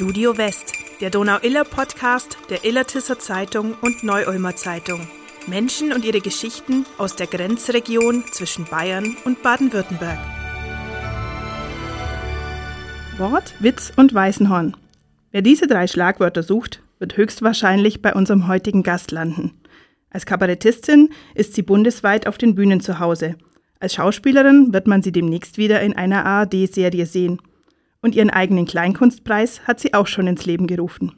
Studio West, der Donau-Iller-Podcast der Illertisser Zeitung und Neu-Ulmer Zeitung. Menschen und ihre Geschichten aus der Grenzregion zwischen Bayern und Baden-Württemberg. Wort, Witz und Weißenhorn. Wer diese drei Schlagwörter sucht, wird höchstwahrscheinlich bei unserem heutigen Gast landen. Als Kabarettistin ist sie bundesweit auf den Bühnen zu Hause. Als Schauspielerin wird man sie demnächst wieder in einer ARD-Serie sehen. Und ihren eigenen Kleinkunstpreis hat sie auch schon ins Leben gerufen.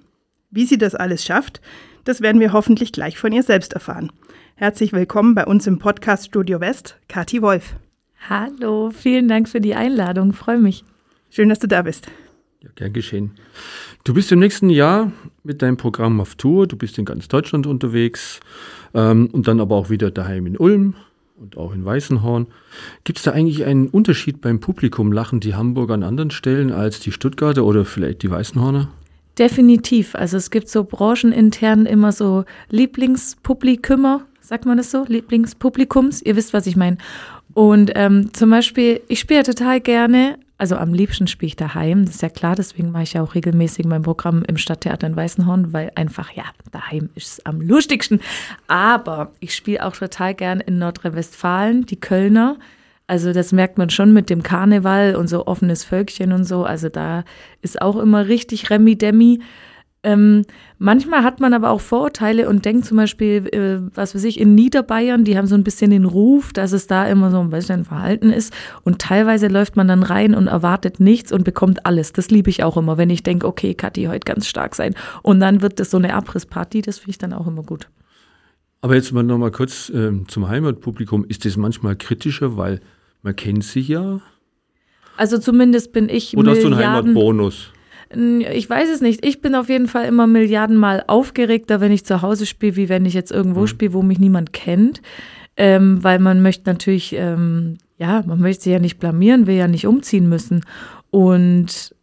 Wie sie das alles schafft, das werden wir hoffentlich gleich von ihr selbst erfahren. Herzlich willkommen bei uns im Podcast Studio West, Kathi Wolf. Hallo, vielen Dank für die Einladung, freue mich. Schön, dass du da bist. Ja, gern geschehen. Du bist im nächsten Jahr mit deinem Programm auf Tour, du bist in ganz Deutschland unterwegs ähm, und dann aber auch wieder daheim in Ulm und auch in Weißenhorn. Gibt es da eigentlich einen Unterschied beim Publikum? Lachen die Hamburger an anderen Stellen als die Stuttgarter oder vielleicht die Weißenhorner? Definitiv. Also es gibt so branchenintern immer so Lieblingspublikumer, sagt man das so? Lieblingspublikums. Ihr wisst, was ich meine. Und ähm, zum Beispiel, ich spiele total gerne, also am liebsten spiele ich daheim, das ist ja klar, deswegen mache ich ja auch regelmäßig mein Programm im Stadttheater in Weißenhorn, weil einfach, ja, daheim ist es am lustigsten. Aber ich spiele auch total gern in Nordrhein-Westfalen, die Kölner. Also das merkt man schon mit dem Karneval und so offenes Völkchen und so. Also da ist auch immer richtig Remi-Demi. Ähm, manchmal hat man aber auch Vorurteile und denkt zum Beispiel, äh, was weiß ich, in Niederbayern, die haben so ein bisschen den Ruf, dass es da immer so ein bisschen Verhalten ist. Und teilweise läuft man dann rein und erwartet nichts und bekommt alles. Das liebe ich auch immer, wenn ich denke, okay, Kathi, heute ganz stark sein. Und dann wird das so eine Abrissparty, das finde ich dann auch immer gut. Aber jetzt mal nochmal kurz äh, zum Heimatpublikum. Ist das manchmal kritischer, weil man kennt sich ja? Also zumindest bin ich Oder hast du einen Heimatbonus? Ich weiß es nicht. Ich bin auf jeden Fall immer Milliardenmal aufgeregter, wenn ich zu Hause spiele, wie wenn ich jetzt irgendwo mhm. spiele, wo mich niemand kennt. Ähm, weil man möchte natürlich, ähm, ja, man möchte sich ja nicht blamieren, will ja nicht umziehen müssen. Und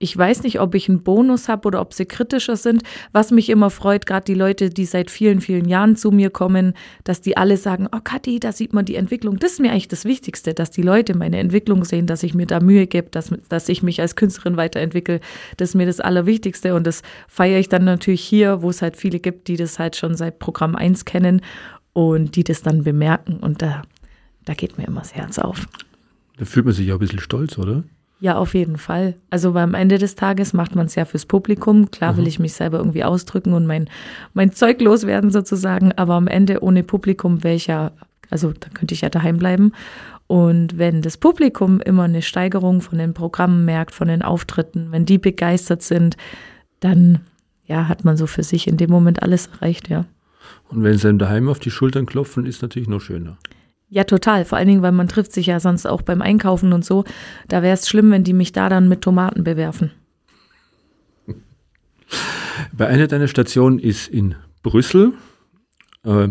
ich weiß nicht, ob ich einen Bonus habe oder ob sie kritischer sind. Was mich immer freut, gerade die Leute, die seit vielen, vielen Jahren zu mir kommen, dass die alle sagen, oh Kathi, da sieht man die Entwicklung. Das ist mir eigentlich das Wichtigste, dass die Leute meine Entwicklung sehen, dass ich mir da Mühe gebe, dass, dass ich mich als Künstlerin weiterentwickle. Das ist mir das Allerwichtigste und das feiere ich dann natürlich hier, wo es halt viele gibt, die das halt schon seit Programm 1 kennen und die das dann bemerken und da, da geht mir immer das Herz auf. Da fühlt man sich ja ein bisschen stolz, oder? Ja, auf jeden Fall. Also am Ende des Tages macht man es ja fürs Publikum. Klar will mhm. ich mich selber irgendwie ausdrücken und mein, mein Zeug loswerden sozusagen, aber am Ende ohne Publikum wäre ich ja, also da könnte ich ja daheim bleiben. Und wenn das Publikum immer eine Steigerung von den Programmen merkt, von den Auftritten, wenn die begeistert sind, dann ja, hat man so für sich in dem Moment alles erreicht, ja. Und wenn sie einem daheim auf die Schultern klopfen, ist natürlich noch schöner. Ja, total. Vor allen Dingen, weil man trifft sich ja sonst auch beim Einkaufen und so. Da wäre es schlimm, wenn die mich da dann mit Tomaten bewerfen. Bei einer deiner Stationen ist in Brüssel. Äh,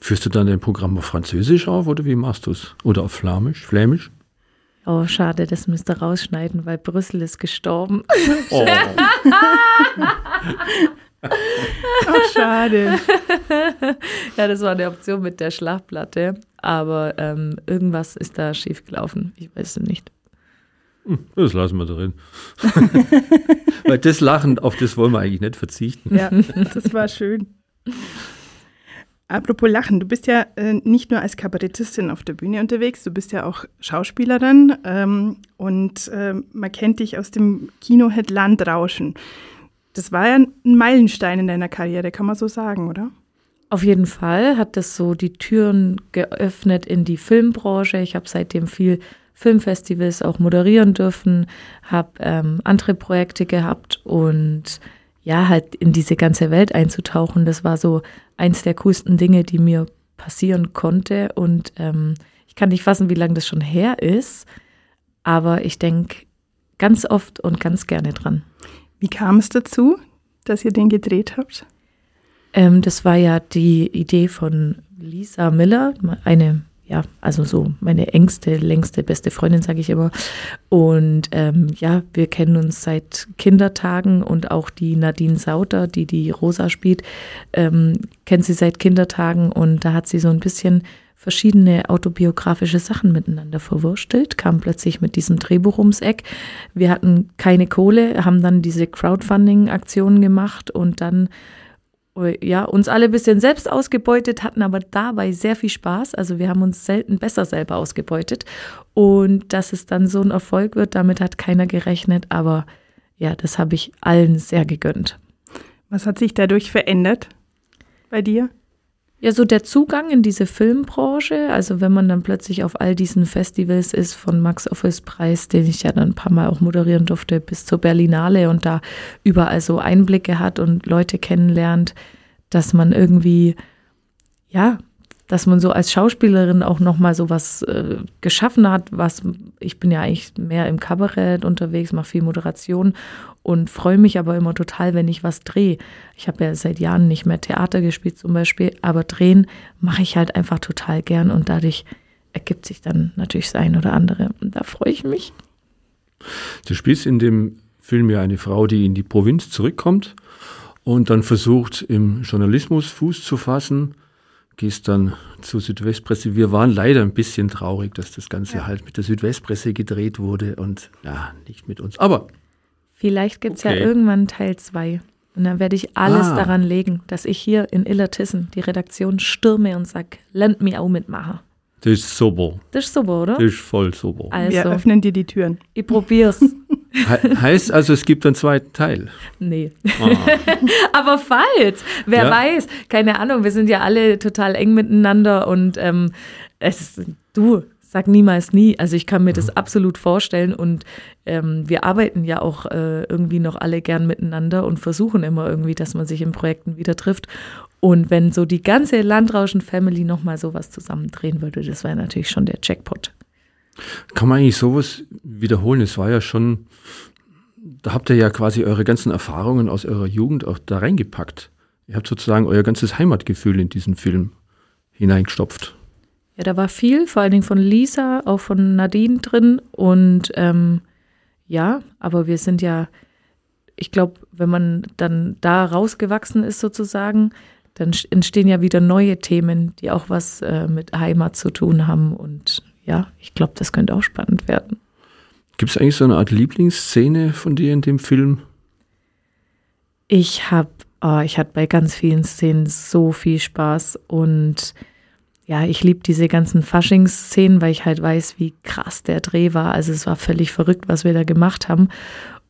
führst du dann dein Programm auf Französisch auf oder wie machst du es? Oder auf Flämisch? Flämisch? Oh, schade, das müsst ihr rausschneiden, weil Brüssel ist gestorben. Oh. Ach, schade. ja, das war eine Option mit der Schlagplatte, aber ähm, irgendwas ist da schiefgelaufen. Ich weiß es nicht. Hm, das lassen wir drin. Weil das Lachen, auf das wollen wir eigentlich nicht verzichten. Ja, das war schön. Apropos Lachen, du bist ja äh, nicht nur als Kabarettistin auf der Bühne unterwegs, du bist ja auch Schauspielerin ähm, und äh, man kennt dich aus dem Kinohit Landrauschen. Das war ja ein Meilenstein in deiner Karriere, kann man so sagen, oder? Auf jeden Fall hat das so die Türen geöffnet in die Filmbranche. Ich habe seitdem viel Filmfestivals auch moderieren dürfen, habe ähm, andere Projekte gehabt und ja, halt in diese ganze Welt einzutauchen, das war so eins der coolsten Dinge, die mir passieren konnte. Und ähm, ich kann nicht fassen, wie lange das schon her ist, aber ich denke ganz oft und ganz gerne dran. Wie kam es dazu, dass ihr den gedreht habt? Ähm, das war ja die Idee von Lisa Miller, eine, ja, also so meine engste, längste, beste Freundin, sage ich immer. Und ähm, ja, wir kennen uns seit Kindertagen und auch die Nadine Sauter, die die Rosa spielt, ähm, kennt sie seit Kindertagen und da hat sie so ein bisschen verschiedene autobiografische Sachen miteinander verwurstelt, kam plötzlich mit diesem Drehbuch ums Eck. Wir hatten keine Kohle, haben dann diese Crowdfunding-Aktionen gemacht und dann ja, uns alle ein bisschen selbst ausgebeutet, hatten aber dabei sehr viel Spaß. Also wir haben uns selten besser selber ausgebeutet. Und dass es dann so ein Erfolg wird, damit hat keiner gerechnet. Aber ja, das habe ich allen sehr gegönnt. Was hat sich dadurch verändert bei dir? Ja, so der Zugang in diese Filmbranche, also wenn man dann plötzlich auf all diesen Festivals ist, von Max Office Preis, den ich ja dann ein paar Mal auch moderieren durfte, bis zur Berlinale und da überall so Einblicke hat und Leute kennenlernt, dass man irgendwie, ja, dass man so als Schauspielerin auch nochmal so was äh, geschaffen hat, was ich bin ja eigentlich mehr im Kabarett unterwegs, mache viel Moderation und freue mich aber immer total, wenn ich was drehe. Ich habe ja seit Jahren nicht mehr Theater gespielt zum Beispiel, aber drehen mache ich halt einfach total gern und dadurch ergibt sich dann natürlich das ein oder andere und da freue ich mich. Du spielst in dem Film ja eine Frau, die in die Provinz zurückkommt und dann versucht, im Journalismus Fuß zu fassen gehst dann zur Südwestpresse. Wir waren leider ein bisschen traurig, dass das Ganze ja. halt mit der Südwestpresse gedreht wurde und ja, nicht mit uns. Aber. Vielleicht gibt es okay. ja irgendwann Teil 2. Und dann werde ich alles ah. daran legen, dass ich hier in Illertissen die Redaktion stürme und sage, lernt mir auch mitmachen. Das ist super. Das ist super, oder? Das ist voll super. Also, Wir öffnen dir die Türen. Ich probier's. He heißt also, es gibt einen zweiten Teil? Nee. Ah. Aber falls, wer ja. weiß, keine Ahnung, wir sind ja alle total eng miteinander und ähm, es, du, sag niemals nie. Also ich kann mir das mhm. absolut vorstellen und ähm, wir arbeiten ja auch äh, irgendwie noch alle gern miteinander und versuchen immer irgendwie, dass man sich in Projekten wieder trifft. Und wenn so die ganze Landrauschen-Family nochmal sowas zusammendrehen würde, das wäre natürlich schon der Jackpot. Kann man eigentlich sowas wiederholen? Es war ja schon, da habt ihr ja quasi eure ganzen Erfahrungen aus eurer Jugend auch da reingepackt. Ihr habt sozusagen euer ganzes Heimatgefühl in diesen Film hineingestopft. Ja, da war viel, vor allen Dingen von Lisa, auch von Nadine drin. Und ähm, ja, aber wir sind ja, ich glaube, wenn man dann da rausgewachsen ist sozusagen, dann entstehen ja wieder neue Themen, die auch was äh, mit Heimat zu tun haben. Und ja, ich glaube, das könnte auch spannend werden. Gibt es eigentlich so eine Art Lieblingsszene von dir in dem Film? Ich habe, oh, ich hatte bei ganz vielen Szenen so viel Spaß und ja, ich liebe diese ganzen Faschingsszenen, weil ich halt weiß, wie krass der Dreh war. Also es war völlig verrückt, was wir da gemacht haben.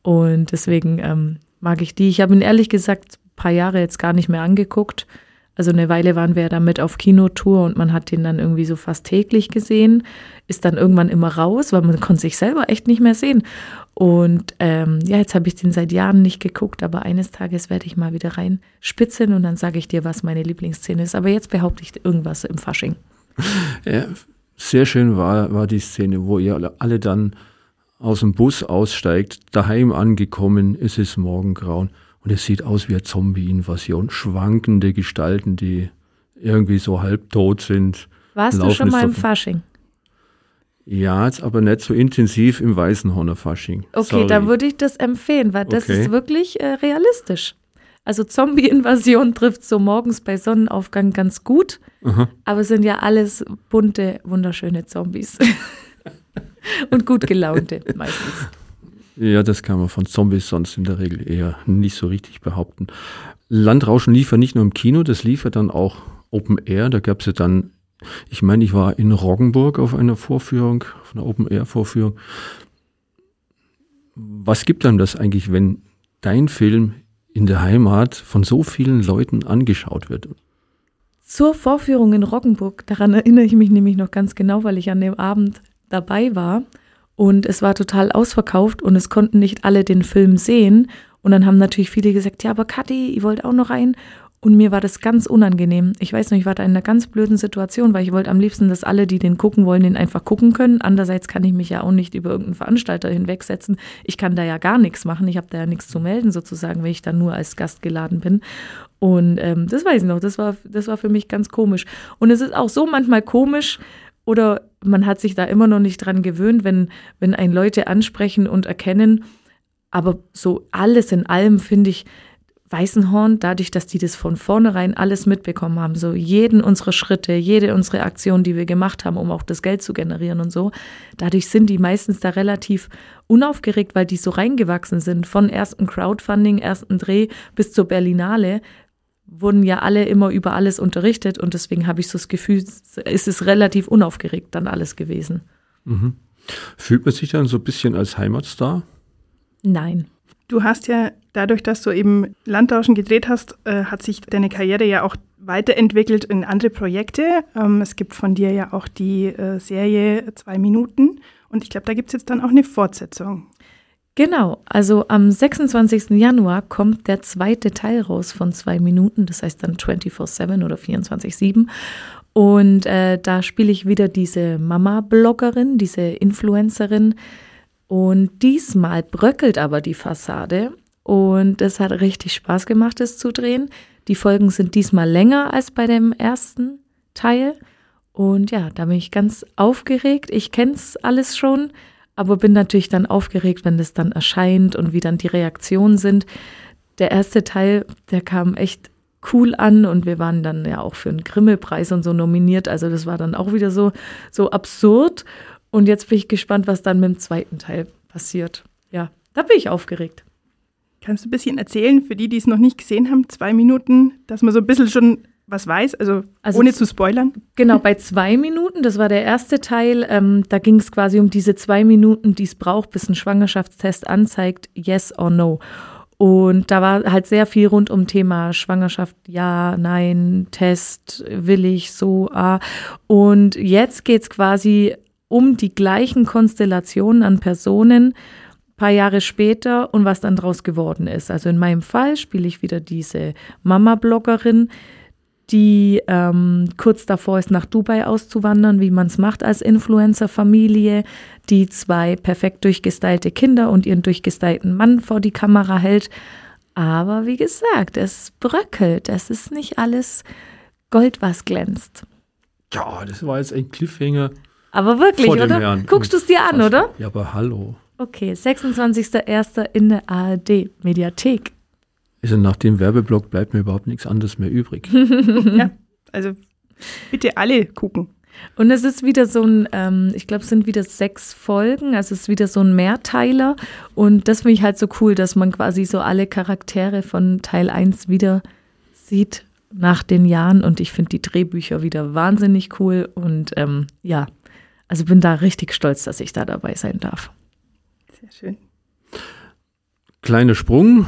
Und deswegen ähm, mag ich die. Ich habe ihn ehrlich gesagt ein paar Jahre jetzt gar nicht mehr angeguckt. Also eine Weile waren wir ja damit auf Kinotour und man hat den dann irgendwie so fast täglich gesehen, ist dann irgendwann immer raus, weil man konnte sich selber echt nicht mehr sehen. Und ähm, ja, jetzt habe ich den seit Jahren nicht geguckt, aber eines Tages werde ich mal wieder reinspitzen und dann sage ich dir, was meine Lieblingsszene ist. Aber jetzt behaupte ich irgendwas im Fasching. Ja, sehr schön war, war die Szene, wo ihr alle dann aus dem Bus aussteigt, daheim angekommen, ist es morgengrauen und es sieht aus wie eine Zombie-Invasion. Schwankende Gestalten, die irgendwie so halbtot sind. Warst du schon mal im Fasching? Ja, jetzt aber nicht so intensiv im Weißenhorner Fasching. Okay, Sorry. dann würde ich das empfehlen, weil das okay. ist wirklich äh, realistisch. Also Zombie-Invasion trifft so morgens bei Sonnenaufgang ganz gut, Aha. aber es sind ja alles bunte, wunderschöne Zombies. Und gut gelaunte meistens. Ja, das kann man von Zombies sonst in der Regel eher nicht so richtig behaupten. Landrauschen lief ja nicht nur im Kino, das lief ja dann auch Open Air. Da gab es ja dann ich meine, ich war in Roggenburg auf einer Vorführung, auf einer Open-Air-Vorführung. Was gibt einem das eigentlich, wenn dein Film in der Heimat von so vielen Leuten angeschaut wird? Zur Vorführung in Roggenburg, daran erinnere ich mich nämlich noch ganz genau, weil ich an dem Abend dabei war. Und es war total ausverkauft und es konnten nicht alle den Film sehen. Und dann haben natürlich viele gesagt, ja, aber Kathi, ihr wollt auch noch rein. Und mir war das ganz unangenehm. Ich weiß noch, ich war da in einer ganz blöden Situation, weil ich wollte am liebsten, dass alle, die den gucken wollen, den einfach gucken können. Andererseits kann ich mich ja auch nicht über irgendeinen Veranstalter hinwegsetzen. Ich kann da ja gar nichts machen. Ich habe da ja nichts zu melden, sozusagen, wenn ich da nur als Gast geladen bin. Und ähm, das weiß ich noch, das war, das war für mich ganz komisch. Und es ist auch so manchmal komisch, oder man hat sich da immer noch nicht dran gewöhnt, wenn, wenn ein Leute ansprechen und erkennen. Aber so alles in allem finde ich, Weißenhorn, dadurch, dass die das von vornherein alles mitbekommen haben, so jeden unserer Schritte, jede unsere Aktion, die wir gemacht haben, um auch das Geld zu generieren und so, dadurch sind die meistens da relativ unaufgeregt, weil die so reingewachsen sind. Von ersten Crowdfunding, ersten Dreh bis zur Berlinale wurden ja alle immer über alles unterrichtet und deswegen habe ich so das Gefühl, ist es relativ unaufgeregt dann alles gewesen. Mhm. Fühlt man sich dann so ein bisschen als Heimatstar? Nein. Du hast ja dadurch, dass du eben Landtauschen gedreht hast, äh, hat sich deine Karriere ja auch weiterentwickelt in andere Projekte. Ähm, es gibt von dir ja auch die äh, Serie Zwei Minuten und ich glaube, da gibt es jetzt dann auch eine Fortsetzung. Genau, also am 26. Januar kommt der zweite Teil raus von zwei Minuten, das heißt dann 24-7 oder 24-7. Und äh, da spiele ich wieder diese Mama-Bloggerin, diese Influencerin. Und diesmal bröckelt aber die Fassade. Und es hat richtig Spaß gemacht, es zu drehen. Die Folgen sind diesmal länger als bei dem ersten Teil. Und ja, da bin ich ganz aufgeregt. Ich kenne es alles schon aber bin natürlich dann aufgeregt, wenn das dann erscheint und wie dann die Reaktionen sind. Der erste Teil, der kam echt cool an und wir waren dann ja auch für einen Grimme-Preis und so nominiert. Also das war dann auch wieder so, so absurd. Und jetzt bin ich gespannt, was dann mit dem zweiten Teil passiert. Ja, da bin ich aufgeregt. Kannst du ein bisschen erzählen, für die, die es noch nicht gesehen haben, zwei Minuten, dass man so ein bisschen schon was weiß, also, also ohne zu spoilern? Genau, bei zwei Minuten, das war der erste Teil, ähm, da ging es quasi um diese zwei Minuten, die es braucht, bis ein Schwangerschaftstest anzeigt, yes or no. Und da war halt sehr viel rund um Thema Schwangerschaft, ja, nein, Test, will ich, so, ah. Und jetzt geht es quasi um die gleichen Konstellationen an Personen, paar Jahre später und was dann draus geworden ist. Also in meinem Fall spiele ich wieder diese Mama-Bloggerin, die ähm, kurz davor ist, nach Dubai auszuwandern, wie man es macht als Influencer-Familie, die zwei perfekt durchgestylte Kinder und ihren durchgestylten Mann vor die Kamera hält. Aber wie gesagt, es bröckelt. Es ist nicht alles Gold, was glänzt. Ja, das war jetzt ein Cliffhanger. Aber wirklich, oder? Herrn. Guckst du es dir an, oder? Ja, aber hallo. Okay, 26.01. in der ARD-Mediathek. Also nach dem Werbeblock bleibt mir überhaupt nichts anderes mehr übrig. ja, also bitte alle gucken. Und es ist wieder so ein, ähm, ich glaube, es sind wieder sechs Folgen, also es ist wieder so ein Mehrteiler. Und das finde ich halt so cool, dass man quasi so alle Charaktere von Teil 1 wieder sieht nach den Jahren. Und ich finde die Drehbücher wieder wahnsinnig cool. Und ähm, ja, also bin da richtig stolz, dass ich da dabei sein darf. Sehr schön. Kleiner Sprung.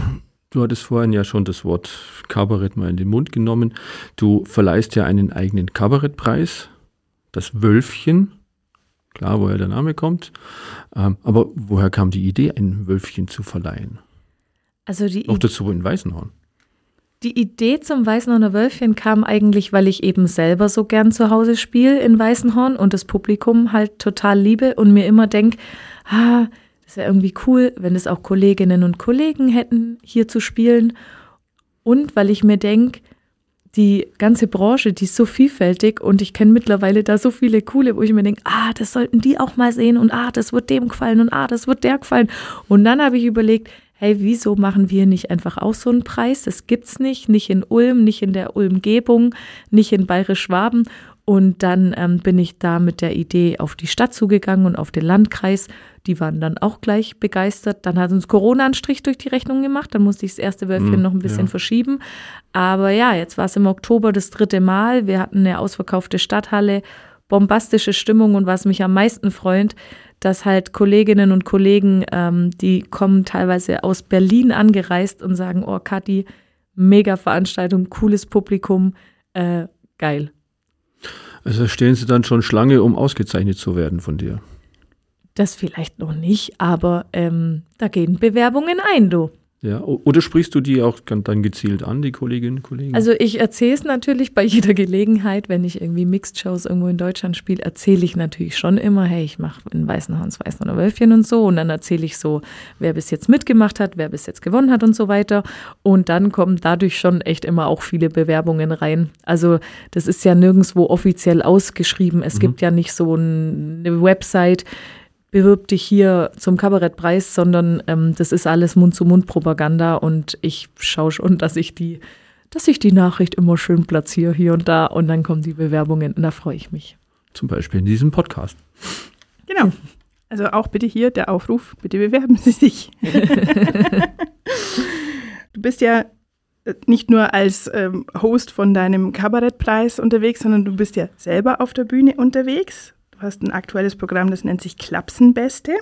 Du hattest vorhin ja schon das Wort Kabarett mal in den Mund genommen. Du verleihst ja einen eigenen Kabarettpreis, das Wölfchen. Klar, woher der Name kommt. Ähm, aber woher kam die Idee, ein Wölfchen zu verleihen? Also die Auch dazu in Weißenhorn. Die Idee zum Weißenhorner Wölfchen kam eigentlich, weil ich eben selber so gern zu Hause spiele in Weißenhorn und das Publikum halt total liebe und mir immer denke, ah, es wäre irgendwie cool, wenn es auch Kolleginnen und Kollegen hätten, hier zu spielen. Und weil ich mir denke, die ganze Branche, die ist so vielfältig und ich kenne mittlerweile da so viele coole, wo ich mir denke, ah, das sollten die auch mal sehen und ah, das wird dem gefallen und ah, das wird der gefallen. Und dann habe ich überlegt, hey, wieso machen wir nicht einfach auch so einen Preis? Das gibt's nicht, nicht in Ulm, nicht in der Ulmgebung, nicht in Bayerisch-Schwaben. Und dann ähm, bin ich da mit der Idee auf die Stadt zugegangen und auf den Landkreis. Die waren dann auch gleich begeistert. Dann hat uns Corona einen Strich durch die Rechnung gemacht. Dann musste ich das erste Wölfchen mm, noch ein bisschen ja. verschieben. Aber ja, jetzt war es im Oktober das dritte Mal. Wir hatten eine ausverkaufte Stadthalle, bombastische Stimmung und was mich am meisten freut, dass halt Kolleginnen und Kollegen, ähm, die kommen teilweise aus Berlin angereist und sagen, oh Kathi, mega Veranstaltung, cooles Publikum, äh, geil. Also stehen sie dann schon Schlange, um ausgezeichnet zu werden von dir? Das vielleicht noch nicht, aber ähm, da gehen Bewerbungen ein, du. Ja, oder sprichst du die auch dann gezielt an, die Kolleginnen und Kollegen? Also ich erzähle es natürlich bei jeder Gelegenheit, wenn ich irgendwie Mixed-Shows irgendwo in Deutschland spiele, erzähle ich natürlich schon immer, hey, ich mache in Weißenhorns, Weißenhorner Wölfchen und so. Und dann erzähle ich so, wer bis jetzt mitgemacht hat, wer bis jetzt gewonnen hat und so weiter. Und dann kommen dadurch schon echt immer auch viele Bewerbungen rein. Also das ist ja nirgendwo offiziell ausgeschrieben. Es mhm. gibt ja nicht so eine Website, bewirb dich hier zum Kabarettpreis, sondern ähm, das ist alles Mund-zu-Mund-Propaganda und ich schaue schon, dass ich die, dass ich die Nachricht immer schön platziere hier und da und dann kommen die Bewerbungen und da freue ich mich. Zum Beispiel in diesem Podcast. Genau. Also auch bitte hier der Aufruf, bitte bewerben Sie sich. du bist ja äh, nicht nur als ähm, Host von deinem Kabarettpreis unterwegs, sondern du bist ja selber auf der Bühne unterwegs. Du hast ein aktuelles Programm, das nennt sich Klapsenbeste.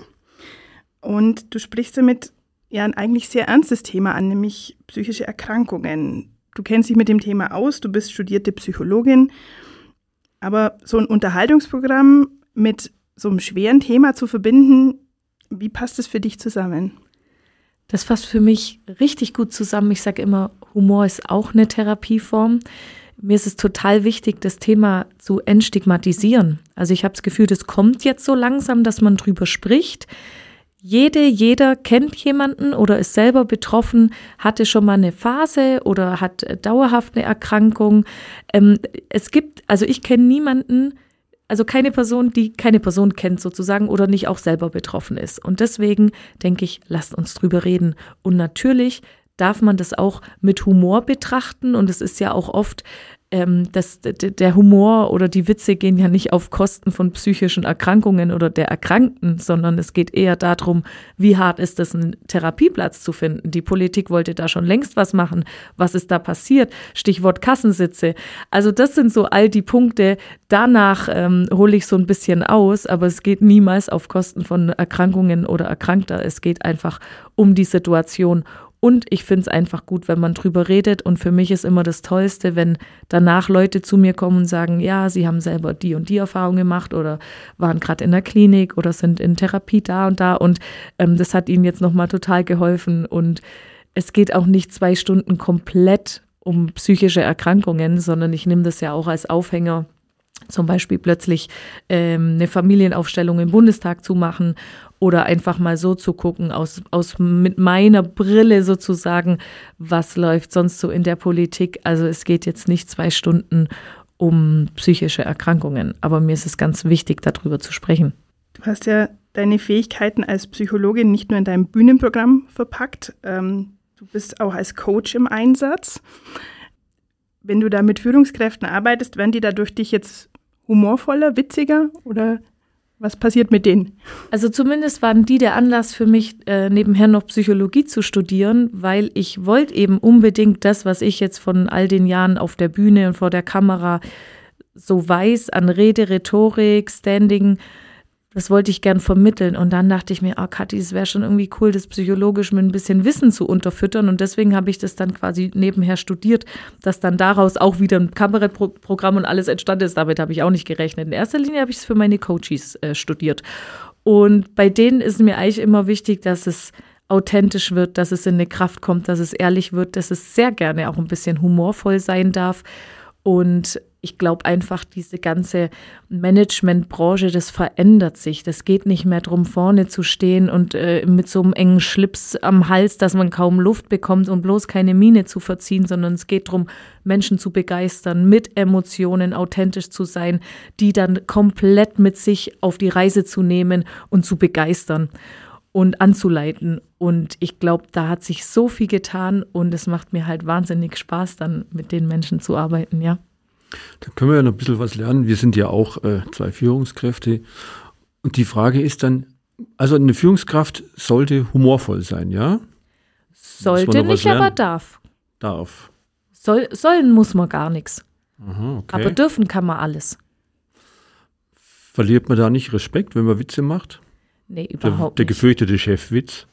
Und du sprichst damit ja ein eigentlich sehr ernstes Thema an, nämlich psychische Erkrankungen. Du kennst dich mit dem Thema aus, du bist studierte Psychologin, aber so ein Unterhaltungsprogramm mit so einem schweren Thema zu verbinden, wie passt es für dich zusammen? Das fasst für mich richtig gut zusammen. Ich sage immer, Humor ist auch eine Therapieform mir ist es total wichtig, das Thema zu entstigmatisieren. Also ich habe das Gefühl, das kommt jetzt so langsam, dass man drüber spricht. Jede, jeder kennt jemanden oder ist selber betroffen, hatte schon mal eine Phase oder hat dauerhaft eine Erkrankung. Ähm, es gibt, also ich kenne niemanden, also keine Person, die keine Person kennt sozusagen oder nicht auch selber betroffen ist. Und deswegen denke ich, lasst uns drüber reden. Und natürlich darf man das auch mit Humor betrachten. Und es ist ja auch oft, ähm, dass der Humor oder die Witze gehen ja nicht auf Kosten von psychischen Erkrankungen oder der Erkrankten, sondern es geht eher darum, wie hart ist es, einen Therapieplatz zu finden. Die Politik wollte da schon längst was machen. Was ist da passiert? Stichwort Kassensitze. Also das sind so all die Punkte. Danach ähm, hole ich so ein bisschen aus, aber es geht niemals auf Kosten von Erkrankungen oder Erkrankter. Es geht einfach um die Situation und ich finde es einfach gut, wenn man drüber redet. Und für mich ist immer das Tollste, wenn danach Leute zu mir kommen und sagen, ja, sie haben selber die und die Erfahrung gemacht oder waren gerade in der Klinik oder sind in Therapie da und da. Und ähm, das hat ihnen jetzt nochmal total geholfen. Und es geht auch nicht zwei Stunden komplett um psychische Erkrankungen, sondern ich nehme das ja auch als Aufhänger zum Beispiel plötzlich ähm, eine Familienaufstellung im Bundestag zu machen oder einfach mal so zu gucken, aus, aus mit meiner Brille sozusagen, was läuft sonst so in der Politik. Also es geht jetzt nicht zwei Stunden um psychische Erkrankungen, aber mir ist es ganz wichtig, darüber zu sprechen. Du hast ja deine Fähigkeiten als Psychologin nicht nur in deinem Bühnenprogramm verpackt, ähm, du bist auch als Coach im Einsatz. Wenn du da mit Führungskräften arbeitest, werden die dadurch dich jetzt humorvoller, witziger oder was passiert mit denen? Also zumindest waren die der Anlass für mich, äh, nebenher noch Psychologie zu studieren, weil ich wollte eben unbedingt das, was ich jetzt von all den Jahren auf der Bühne und vor der Kamera so weiß an Rede, Rhetorik, Standing, das wollte ich gern vermitteln. Und dann dachte ich mir, ah, oh, Kathi, es wäre schon irgendwie cool, das psychologisch mit ein bisschen Wissen zu unterfüttern. Und deswegen habe ich das dann quasi nebenher studiert, dass dann daraus auch wieder ein Kabarettprogramm und alles entstanden ist. Damit habe ich auch nicht gerechnet. In erster Linie habe ich es für meine Coaches äh, studiert. Und bei denen ist mir eigentlich immer wichtig, dass es authentisch wird, dass es in eine Kraft kommt, dass es ehrlich wird, dass es sehr gerne auch ein bisschen humorvoll sein darf. Und ich glaube einfach, diese ganze Managementbranche, das verändert sich. Das geht nicht mehr darum, vorne zu stehen und äh, mit so einem engen Schlips am Hals, dass man kaum Luft bekommt und bloß keine Miene zu verziehen, sondern es geht darum, Menschen zu begeistern, mit Emotionen authentisch zu sein, die dann komplett mit sich auf die Reise zu nehmen und zu begeistern und anzuleiten. Und ich glaube, da hat sich so viel getan und es macht mir halt wahnsinnig Spaß, dann mit den Menschen zu arbeiten, ja. Da können wir ja noch ein bisschen was lernen. Wir sind ja auch äh, zwei Führungskräfte. Und die Frage ist dann, also eine Führungskraft sollte humorvoll sein, ja? Sollte nicht, aber darf. Darf. Soll, sollen muss man gar nichts. okay. Aber dürfen kann man alles. Verliert man da nicht Respekt, wenn man Witze macht? Nee, überhaupt der, der gefürchtete Chefwitz?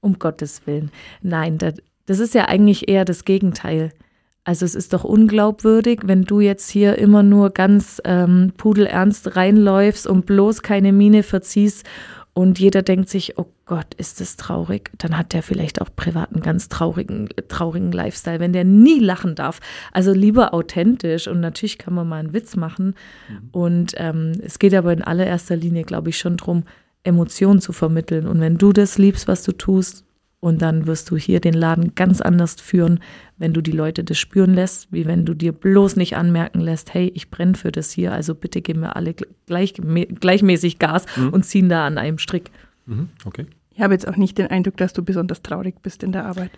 Um Gottes Willen. Nein, das, das ist ja eigentlich eher das Gegenteil. Also es ist doch unglaubwürdig, wenn du jetzt hier immer nur ganz ähm, pudelernst reinläufst und bloß keine Miene verziehst und jeder denkt sich, oh Gott, ist das traurig. Dann hat der vielleicht auch privat einen ganz traurigen, traurigen Lifestyle, wenn der nie lachen darf. Also lieber authentisch und natürlich kann man mal einen Witz machen. Mhm. Und ähm, es geht aber in allererster Linie, glaube ich, schon darum, Emotionen zu vermitteln. Und wenn du das liebst, was du tust, Und dann wirst du hier den Laden ganz anders führen, wenn du die Leute das spüren lässt, wie wenn du dir bloß nicht anmerken lässt, hey, ich brenne für das hier, also bitte geben wir alle gleich, gleichmäßig Gas mhm. und ziehen da an einem Strick. Mhm, okay. Ich habe jetzt auch nicht den Eindruck, dass du besonders traurig bist in der Arbeit.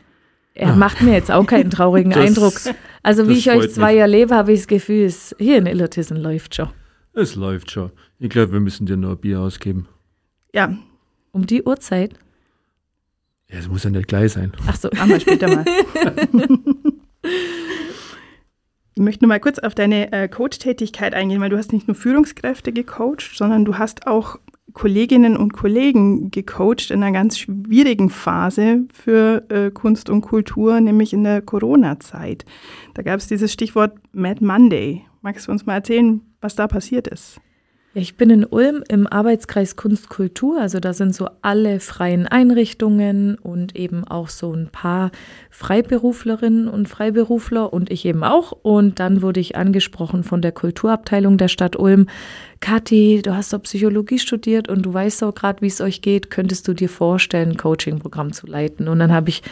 Er macht mir jetzt auch keinen traurigen das, Eindruck. Also wie ich euch zwei mich. erlebe, habe ich das Gefühl, es, hier in Illertissen läuft schon. Es läuft schon. Ich glaube, wir müssen dir nur ein Bier ausgeben. Ja. Um die Uhrzeit? Ja, es muss ja nicht gleich sein. Ach so. Machen wir später mal. ich möchte nur mal kurz auf deine äh, Coach-Tätigkeit eingehen, weil du hast nicht nur Führungskräfte gecoacht, sondern du hast auch Kolleginnen und Kollegen gecoacht in einer ganz schwierigen Phase für äh, Kunst und Kultur, nämlich in der Corona-Zeit. Da gab es dieses Stichwort Mad Monday. Magst du uns mal erzählen, was da passiert ist? Ich bin in Ulm im Arbeitskreis Kunst Kultur, also da sind so alle freien Einrichtungen und eben auch so ein paar Freiberuflerinnen und Freiberufler und ich eben auch. Und dann wurde ich angesprochen von der Kulturabteilung der Stadt Ulm. Kathi, du hast doch Psychologie studiert und du weißt auch gerade, wie es euch geht. Könntest du dir vorstellen, ein Coaching-Programm zu leiten? Und dann habe ich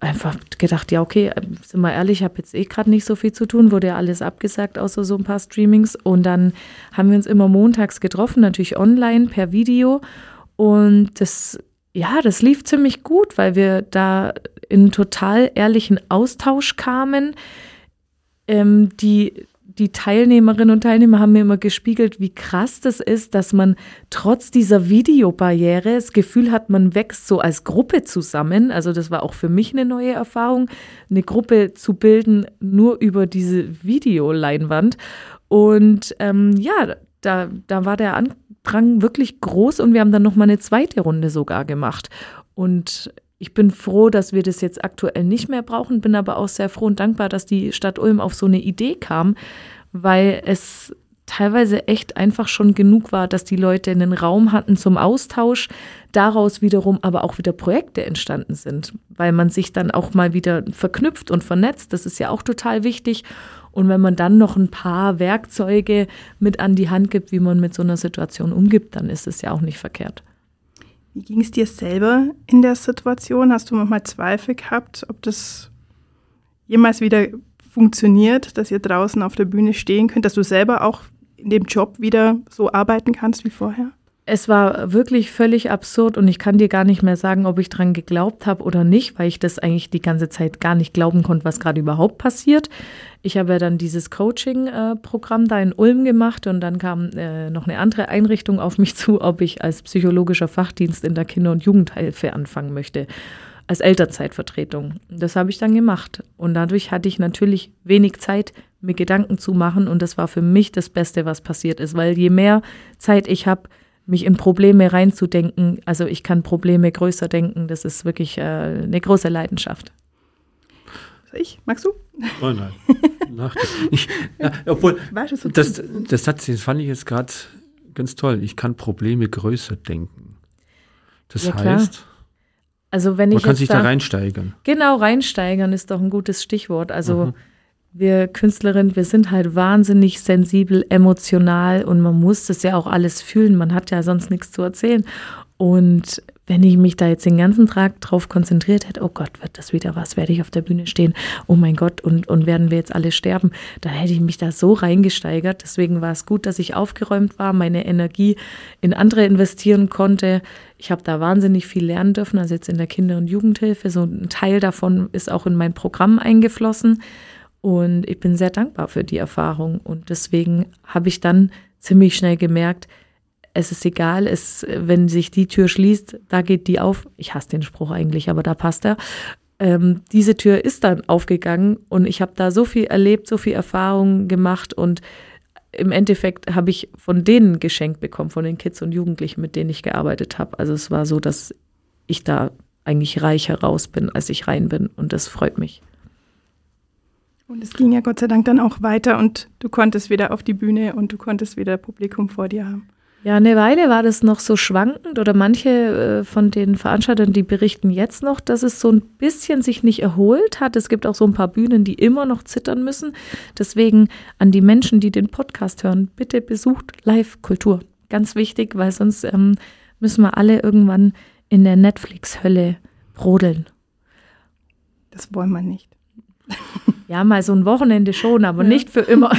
einfach gedacht, ja, okay, sind wir ehrlich, ich habe jetzt eh gerade nicht so viel zu tun, wurde ja alles abgesagt, außer so ein paar Streamings. Und dann haben wir uns immer montags getroffen, natürlich online per Video. Und das, ja, das lief ziemlich gut, weil wir da in total ehrlichen Austausch kamen. Ähm, die die Teilnehmerinnen und Teilnehmer haben mir immer gespiegelt, wie krass das ist, dass man trotz dieser Videobarriere das Gefühl hat, man wächst so als Gruppe zusammen. Also das war auch für mich eine neue Erfahrung, eine Gruppe zu bilden nur über diese Videoleinwand. Und ähm, ja, da, da war der Andrang wirklich groß und wir haben dann noch mal eine zweite Runde sogar gemacht. Und ich bin froh, dass wir das jetzt aktuell nicht mehr brauchen, bin aber auch sehr froh und dankbar, dass die Stadt Ulm auf so eine Idee kam, weil es teilweise echt einfach schon genug war, dass die Leute einen Raum hatten zum Austausch, daraus wiederum aber auch wieder Projekte entstanden sind, weil man sich dann auch mal wieder verknüpft und vernetzt. Das ist ja auch total wichtig. Und wenn man dann noch ein paar Werkzeuge mit an die Hand gibt, wie man mit so einer Situation umgibt, dann ist es ja auch nicht verkehrt. Wie ging es dir selber in der Situation? Hast du manchmal Zweifel gehabt, ob das jemals wieder funktioniert, dass ihr draußen auf der Bühne stehen könnt, dass du selber auch in dem Job wieder so arbeiten kannst wie vorher? Es war wirklich völlig absurd und ich kann dir gar nicht mehr sagen, ob ich dran geglaubt habe oder nicht, weil ich das eigentlich die ganze Zeit gar nicht glauben konnte, was gerade überhaupt passiert. Ich habe ja dann dieses Coaching-Programm da in Ulm gemacht und dann kam äh, noch eine andere Einrichtung auf mich zu, ob ich als psychologischer Fachdienst in der Kinder- und Jugendhilfe anfangen möchte, als Elternzeitvertretung. Das habe ich dann gemacht und dadurch hatte ich natürlich wenig Zeit, mir Gedanken zu machen und das war für mich das Beste, was passiert ist, weil je mehr Zeit ich habe, mich in Probleme reinzudenken, also ich kann Probleme größer denken, das ist wirklich äh, eine große Leidenschaft. Ich? Magst du? Oh nein. ich, ja, obwohl, das, das Satz, den fand ich jetzt gerade ganz toll. Ich kann Probleme größer denken. Das ja, heißt, also wenn man ich kann sich da, da, reinsteigern. Genau, reinsteigern ist doch ein gutes Stichwort. Also mhm. Wir Künstlerinnen, wir sind halt wahnsinnig sensibel, emotional und man muss das ja auch alles fühlen. Man hat ja sonst nichts zu erzählen. Und wenn ich mich da jetzt den ganzen Tag drauf konzentriert hätte, oh Gott, wird das wieder was, werde ich auf der Bühne stehen, oh mein Gott, und, und werden wir jetzt alle sterben, dann hätte ich mich da so reingesteigert. Deswegen war es gut, dass ich aufgeräumt war, meine Energie in andere investieren konnte. Ich habe da wahnsinnig viel lernen dürfen, also jetzt in der Kinder- und Jugendhilfe. So ein Teil davon ist auch in mein Programm eingeflossen. Und ich bin sehr dankbar für die Erfahrung. Und deswegen habe ich dann ziemlich schnell gemerkt, es ist egal, es, wenn sich die Tür schließt, da geht die auf. Ich hasse den Spruch eigentlich, aber da passt er. Ähm, diese Tür ist dann aufgegangen und ich habe da so viel erlebt, so viel Erfahrung gemacht und im Endeffekt habe ich von denen geschenkt bekommen, von den Kids und Jugendlichen, mit denen ich gearbeitet habe. Also es war so, dass ich da eigentlich reicher raus bin, als ich rein bin und das freut mich. Und es ging ja Gott sei Dank dann auch weiter und du konntest wieder auf die Bühne und du konntest wieder Publikum vor dir haben. Ja, eine Weile war das noch so schwankend oder manche äh, von den Veranstaltern, die berichten jetzt noch, dass es so ein bisschen sich nicht erholt hat. Es gibt auch so ein paar Bühnen, die immer noch zittern müssen. Deswegen an die Menschen, die den Podcast hören, bitte besucht Live-Kultur. Ganz wichtig, weil sonst ähm, müssen wir alle irgendwann in der Netflix-Hölle rodeln. Das wollen wir nicht. Ja, mal so ein Wochenende schon, aber ja. nicht für immer.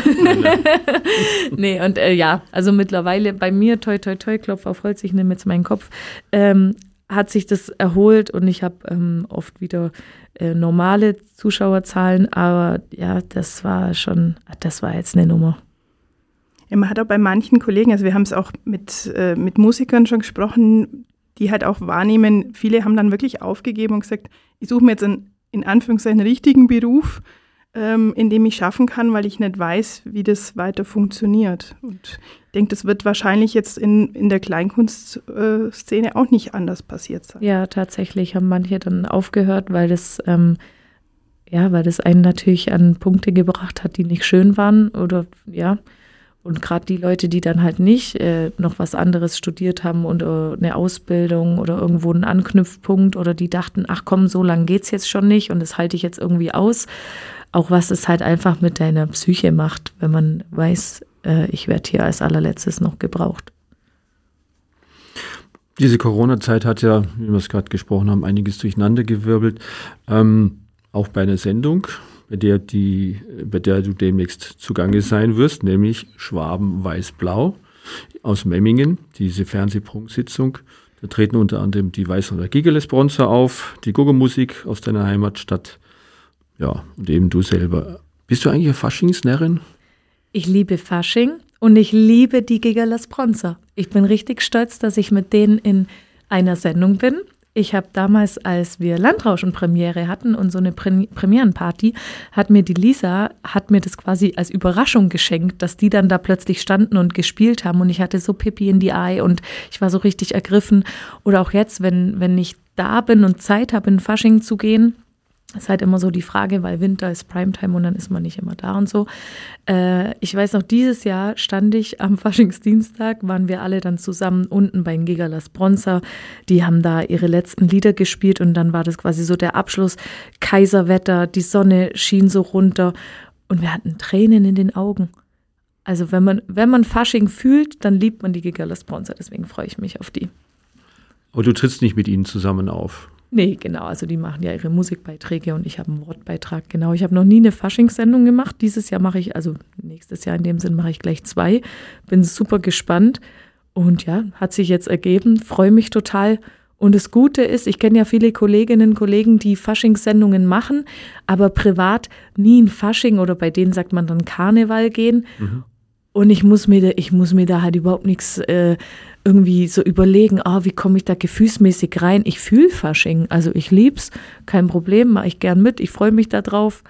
nee, und äh, ja, also mittlerweile bei mir, toi, toi, toi, Klopf auf Holz, ich nehme jetzt meinen Kopf, ähm, hat sich das erholt und ich habe ähm, oft wieder äh, normale Zuschauerzahlen, aber ja, das war schon, das war jetzt eine Nummer. Ja, man hat auch bei manchen Kollegen, also wir haben es auch mit, äh, mit Musikern schon gesprochen, die halt auch wahrnehmen, viele haben dann wirklich aufgegeben und gesagt, ich suche mir jetzt einen, in Anführungszeichen, richtigen Beruf, ähm, in dem ich schaffen kann, weil ich nicht weiß, wie das weiter funktioniert. Und ich denke, das wird wahrscheinlich jetzt in, in der Kleinkunstszene äh, auch nicht anders passiert sein. Ja, tatsächlich haben manche dann aufgehört, weil das ähm, ja, weil das einen natürlich an Punkte gebracht hat, die nicht schön waren oder ja, und gerade die Leute, die dann halt nicht äh, noch was anderes studiert haben und äh, eine Ausbildung oder irgendwo einen Anknüpfpunkt oder die dachten, ach komm, so lange geht's jetzt schon nicht und das halte ich jetzt irgendwie aus. Auch was es halt einfach mit deiner Psyche macht, wenn man weiß, äh, ich werde hier als allerletztes noch gebraucht. Diese Corona-Zeit hat ja, wie wir es gerade gesprochen haben, einiges durcheinandergewirbelt. Ähm, auch bei einer Sendung bei der, die, bei der du demnächst zugange sein wirst, nämlich Schwaben Weiß-Blau aus Memmingen, diese Fernsehprunksitzung. Da treten unter anderem die Weiß- oder Gigeles Bronzer auf, die Guggemusik aus deiner Heimatstadt. Ja, und eben du selber. Bist du eigentlich eine Faschingsnärrin? Ich liebe Fasching und ich liebe die Gigeles Bronzer. Ich bin richtig stolz, dass ich mit denen in einer Sendung bin. Ich habe damals, als wir Landrauschen-Premiere hatten und so eine Pre Premierenparty, hat mir die Lisa, hat mir das quasi als Überraschung geschenkt, dass die dann da plötzlich standen und gespielt haben und ich hatte so Pippi in die Eye und ich war so richtig ergriffen. Oder auch jetzt, wenn, wenn ich da bin und Zeit habe, in Fasching zu gehen, ist halt immer so die Frage, weil Winter ist Primetime und dann ist man nicht immer da und so. Äh, ich weiß noch, dieses Jahr stand ich am Faschingsdienstag, waren wir alle dann zusammen unten bei Gigalas Bronzer. Die haben da ihre letzten Lieder gespielt und dann war das quasi so der Abschluss. Kaiserwetter, die Sonne schien so runter und wir hatten Tränen in den Augen. Also wenn man, wenn man Fasching fühlt, dann liebt man die Gigalas Bronzer. Deswegen freue ich mich auf die. Aber du trittst nicht mit ihnen zusammen auf. Nee, genau. Also die machen ja ihre Musikbeiträge und ich habe einen Wortbeitrag. Genau. Ich habe noch nie eine Faschingssendung gemacht. Dieses Jahr mache ich, also nächstes Jahr in dem Sinn mache ich gleich zwei. Bin super gespannt. Und ja, hat sich jetzt ergeben. Freue mich total. Und das Gute ist, ich kenne ja viele Kolleginnen und Kollegen, die Faschingssendungen machen, aber privat nie ein Fasching oder bei denen sagt man dann Karneval gehen. Mhm. Und ich muss mir, da, ich muss mir da halt überhaupt nichts äh, irgendwie so überlegen, ah, wie komme ich da gefühlsmäßig rein? Ich fühle Fasching, also ich lieb's, kein Problem, mache ich gern mit, ich freue mich da drauf.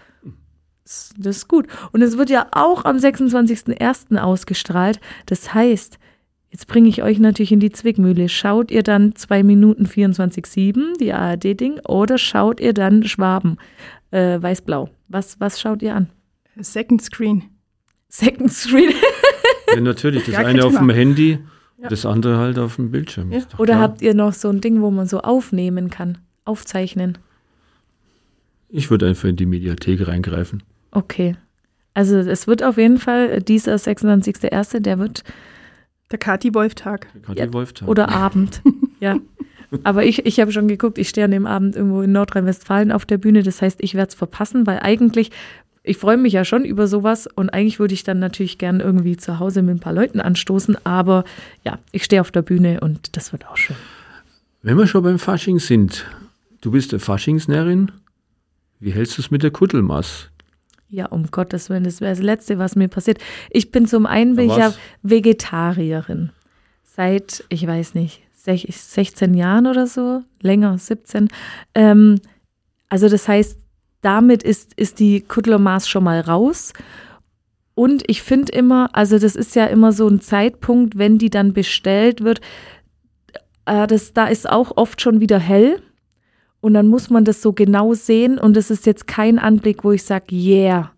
Das, ist gut. Und es wird ja auch am 26.01. ausgestrahlt. Das heißt, jetzt bringe ich euch natürlich in die Zwickmühle. Schaut ihr dann 2 Minuten 24,7, die ARD-Ding, oder schaut ihr dann Schwaben, äh, weiß-blau? Was, was schaut ihr an? Second Screen. Second Screen. ja, natürlich. Das eine auf dem Handy ja. Das andere halt auf dem Bildschirm. Ja. Oder klar. habt ihr noch so ein Ding, wo man so aufnehmen kann, aufzeichnen? Ich würde einfach in die Mediathek reingreifen. Okay. Also es wird auf jeden Fall dieser 26.01., der wird der Kati-Wolf-Tag. Der Kati-Wolf-Tag. Oder Abend, ja. Aber ich, ich habe schon geguckt, ich stehe an dem Abend irgendwo in Nordrhein-Westfalen auf der Bühne. Das heißt, ich werde es verpassen, weil eigentlich ich freue mich ja schon über sowas und eigentlich würde ich dann natürlich gern irgendwie zu Hause mit ein paar Leuten anstoßen, aber ja, ich stehe auf der Bühne und das wird auch schön. Wenn wir schon beim Fasching sind, du bist eine Faschingsnärrin, wie hältst du es mit der Kuttelmaß? Ja, um Gottes Willen, das wäre das Letzte, was mir passiert. Ich bin zum einen bin ich ja Vegetarierin. Seit, ich weiß nicht, 16 Jahren oder so, länger, 17. Ähm, also das heißt, damit ist, ist die Kudlomaß schon mal raus. Und ich finde immer, also das ist ja immer so ein Zeitpunkt, wenn die dann bestellt wird, äh, das, da ist auch oft schon wieder hell. Und dann muss man das so genau sehen. Und es ist jetzt kein Anblick, wo ich sage, yeah.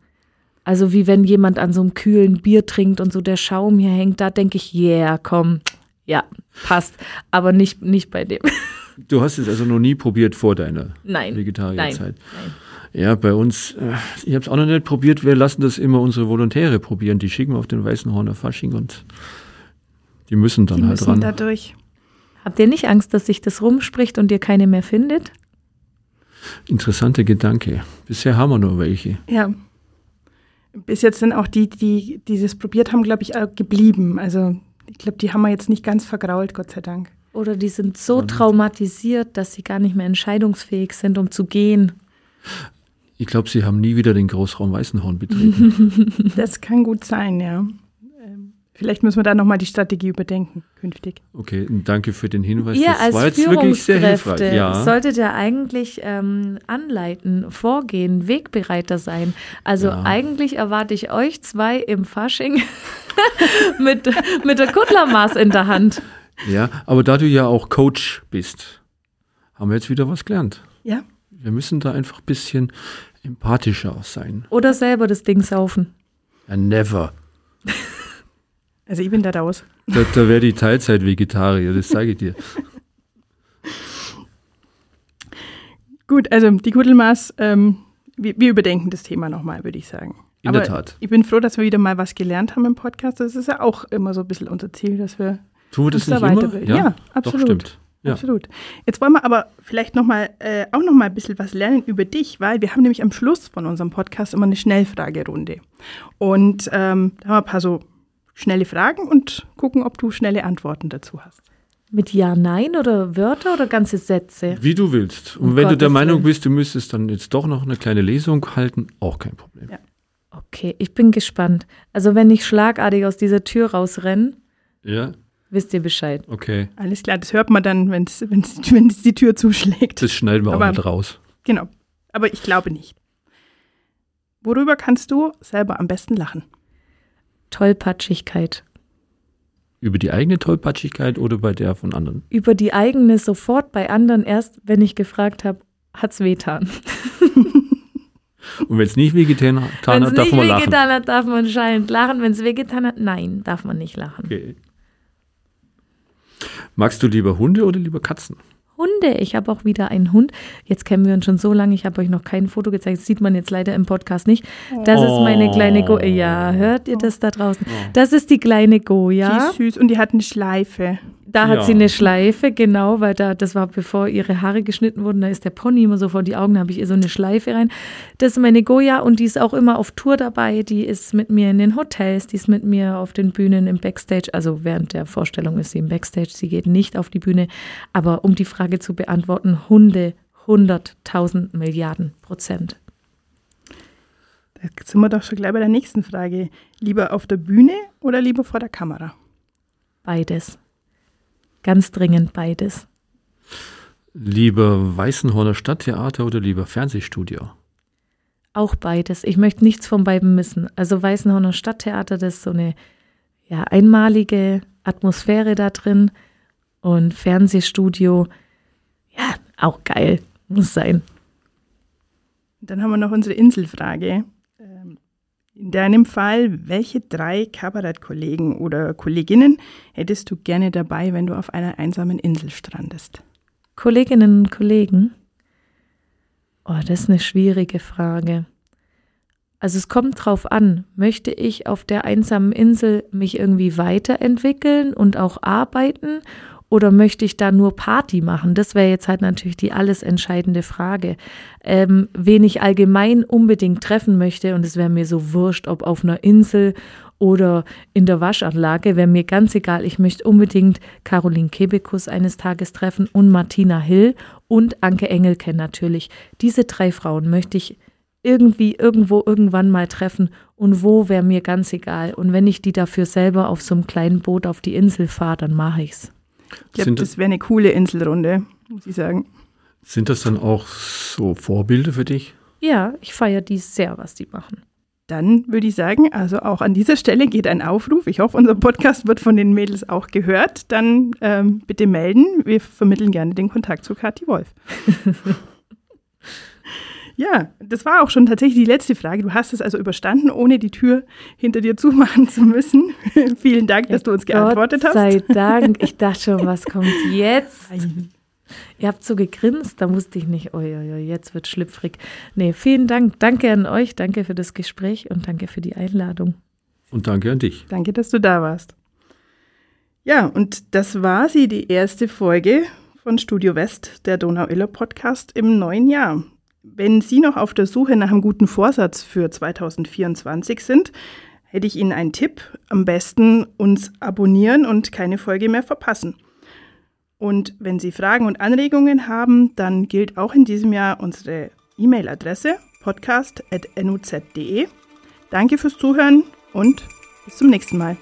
Also wie wenn jemand an so einem kühlen Bier trinkt und so der Schaum hier hängt, da denke ich, yeah, komm, ja, passt. Aber nicht, nicht bei dem. Du hast es also noch nie probiert vor deiner Vegetarierzeit? Nein, nein. Ja, bei uns, äh, ich habe es auch noch nicht probiert, wir lassen das immer unsere Volontäre probieren. Die schicken wir auf den Weißen Horner Fasching und die müssen dann die halt müssen ran. Dadurch. Habt ihr nicht Angst, dass sich das rumspricht und ihr keine mehr findet? Interessante Gedanke. Bisher haben wir nur welche. Ja. Bis jetzt sind auch die, die dieses probiert haben, glaube ich, auch geblieben. Also ich glaube, die haben wir jetzt nicht ganz vergrault, Gott sei Dank. Oder die sind so traumatisiert, dass sie gar nicht mehr entscheidungsfähig sind, um zu gehen. Ich glaube, sie haben nie wieder den Großraum Weißenhorn betreten. Das kann gut sein, ja. Ähm, Vielleicht müssen wir da nochmal die Strategie überdenken, künftig. Okay, danke für den Hinweis. Ihr das als war jetzt wirklich sehr Führungskräfte hilfreich. Ja. solltet ihr eigentlich ähm, anleiten, vorgehen, Wegbereiter sein. Also Ja. eigentlich erwarte ich euch zwei im Fasching mit, mit der Kuttlermaß in der Hand. ja, aber da du ja auch Coach bist, haben wir jetzt wieder was gelernt. Ja, Wir müssen da einfach ein bisschen empathischer sein. Oder selber das Ding saufen. Ja, never. also ich bin da raus. Da, da wäre die Teilzeit Vegetarier, das sage ich dir. Gut, also die Kuddelmaß, ähm, wir, wir überdenken das Thema nochmal, würde ich sagen. In Aber der Tat. Ich bin froh, dass wir wieder mal was gelernt haben im Podcast. Das ist ja auch immer so ein bisschen unser Ziel, dass wir uns da nicht immer? weiterbilden. Ja, absolut. Doch, stimmt. Ja. Absolut. Jetzt wollen wir aber vielleicht noch mal, äh, auch noch mal ein bisschen was lernen über dich, weil wir haben nämlich am Schluss von unserem Podcast immer eine Schnellfragerunde. Und ähm, da haben wir ein paar so schnelle Fragen und gucken, ob du schnelle Antworten dazu hast. Mit Ja, Nein oder Wörter oder ganze Sätze? Wie du willst. Und Um wenn du der Gottes Meinung Willen. bist, du müsstest dann jetzt doch noch eine kleine Lesung halten, auch kein Problem. Ja. Okay, ich bin gespannt. Also wenn ich schlagartig aus dieser Tür rausrenne, Ja, wisst ihr Bescheid. okay. Alles klar, das hört man dann, wenn es die Tür zuschlägt. Das schneiden wir Aber- auch nicht raus. Genau. Aber ich glaube nicht. Worüber kannst du selber am besten lachen? Tollpatschigkeit. Über die eigene Tollpatschigkeit oder bei der von anderen? Über die eigene sofort, bei anderen erst, wenn ich gefragt habe, hat's wehtan. Und wenn es nicht wehgetan hat, Wenn es darf nicht man lachen. wehgetan hat, darf man schallend lachen. Wenn es wehgetan hat, nein, darf man nicht lachen. Okay. Magst du lieber Hunde oder lieber Katzen? Hunde, ich habe auch wieder einen Hund. Jetzt kennen wir uns schon so lange, ich habe euch noch kein Foto gezeigt. Das sieht man jetzt leider im Podcast nicht. Das ist meine kleine Goja. Ja, hört ihr das da draußen? Das ist die kleine Die Goja. ist süß und die hat eine Schleife. Da hat Ja. sie eine Schleife, genau, weil da, das war bevor ihre Haare geschnitten wurden, da ist der Pony immer so vor die Augen, da habe ich ihr so eine Schleife rein. Das ist meine Goya und die ist auch immer auf Tour dabei, die ist mit mir in den Hotels, die ist mit mir auf den Bühnen im Backstage, also während der Vorstellung ist sie im Backstage, sie geht nicht auf die Bühne, aber um die Frage zu beantworten, Hunde 100.000 Milliarden Prozent. Da sind wir doch schon gleich bei der nächsten Frage. Lieber auf der Bühne oder lieber vor der Kamera? Beides. Ganz dringend beides. Lieber Weißenhorner Stadttheater oder lieber Fernsehstudio? Auch beides. Ich möchte nichts von beiden missen. Also Weißenhorner Stadttheater, das ist so eine ja, einmalige Atmosphäre da drin. Und Fernsehstudio, ja, auch geil. Muss sein. Dann haben wir noch unsere Inselfrage. In deinem Fall, welche drei Kabarettkollegen oder Kolleginnen hättest du gerne dabei, wenn du auf einer einsamen Insel strandest? Kolleginnen und Kollegen. Oh, das ist eine schwierige Frage. Also es kommt drauf an, möchte ich auf der einsamen Insel mich irgendwie weiterentwickeln und auch arbeiten oder möchte ich da nur Party machen? Das wäre jetzt halt natürlich die alles entscheidende Frage. Ähm, wen ich allgemein unbedingt treffen möchte und es wäre mir so wurscht, ob auf einer Insel oder in der Waschanlage, wäre mir ganz egal. Ich möchte unbedingt Caroline Kebekus eines Tages treffen und Martina Hill und Anke Engelke natürlich. Diese drei Frauen möchte ich irgendwie irgendwo irgendwann mal treffen und wo wäre mir ganz egal. Und wenn ich die dafür selber auf so einem kleinen Boot auf die Insel fahre, dann mache ich's. Ich glaube, das wäre eine coole Inselrunde, muss ich sagen. Sind das dann auch so Vorbilder für dich? Ja, ich feiere die sehr, was die machen. Dann würde ich sagen, also auch an dieser Stelle geht ein Aufruf. Ich hoffe, unser Podcast wird von den Mädels auch gehört. Dann ähm, bitte melden. Wir vermitteln gerne den Kontakt zu Kathi Wolf. ja, das war auch schon tatsächlich die letzte Frage. Du hast es also überstanden, ohne die Tür hinter dir zumachen zu müssen. Vielen Dank, dass du uns geantwortet Gott hast. sei Dank. Ich dachte schon, was kommt jetzt? Nein. Ihr habt so gegrinst, da wusste ich nicht, oh ja, ja, jetzt wird schlüpfrig. Nee, vielen Dank. Danke an euch, danke für das Gespräch und danke für die Einladung. Und danke an dich. Danke, dass du da warst. Ja, und das war sie, die erste Folge von Studio West, der Donau-Iller-Podcast im neuen Jahr. Wenn Sie noch auf der Suche nach einem guten Vorsatz für 2024 sind, hätte ich Ihnen einen Tipp. Am besten uns abonnieren und keine Folge mehr verpassen. Und wenn Sie Fragen und Anregungen haben, dann gilt auch in diesem Jahr unsere E-Mail-Adresse podcast.nuz.de. Danke fürs Zuhören und bis zum nächsten Mal.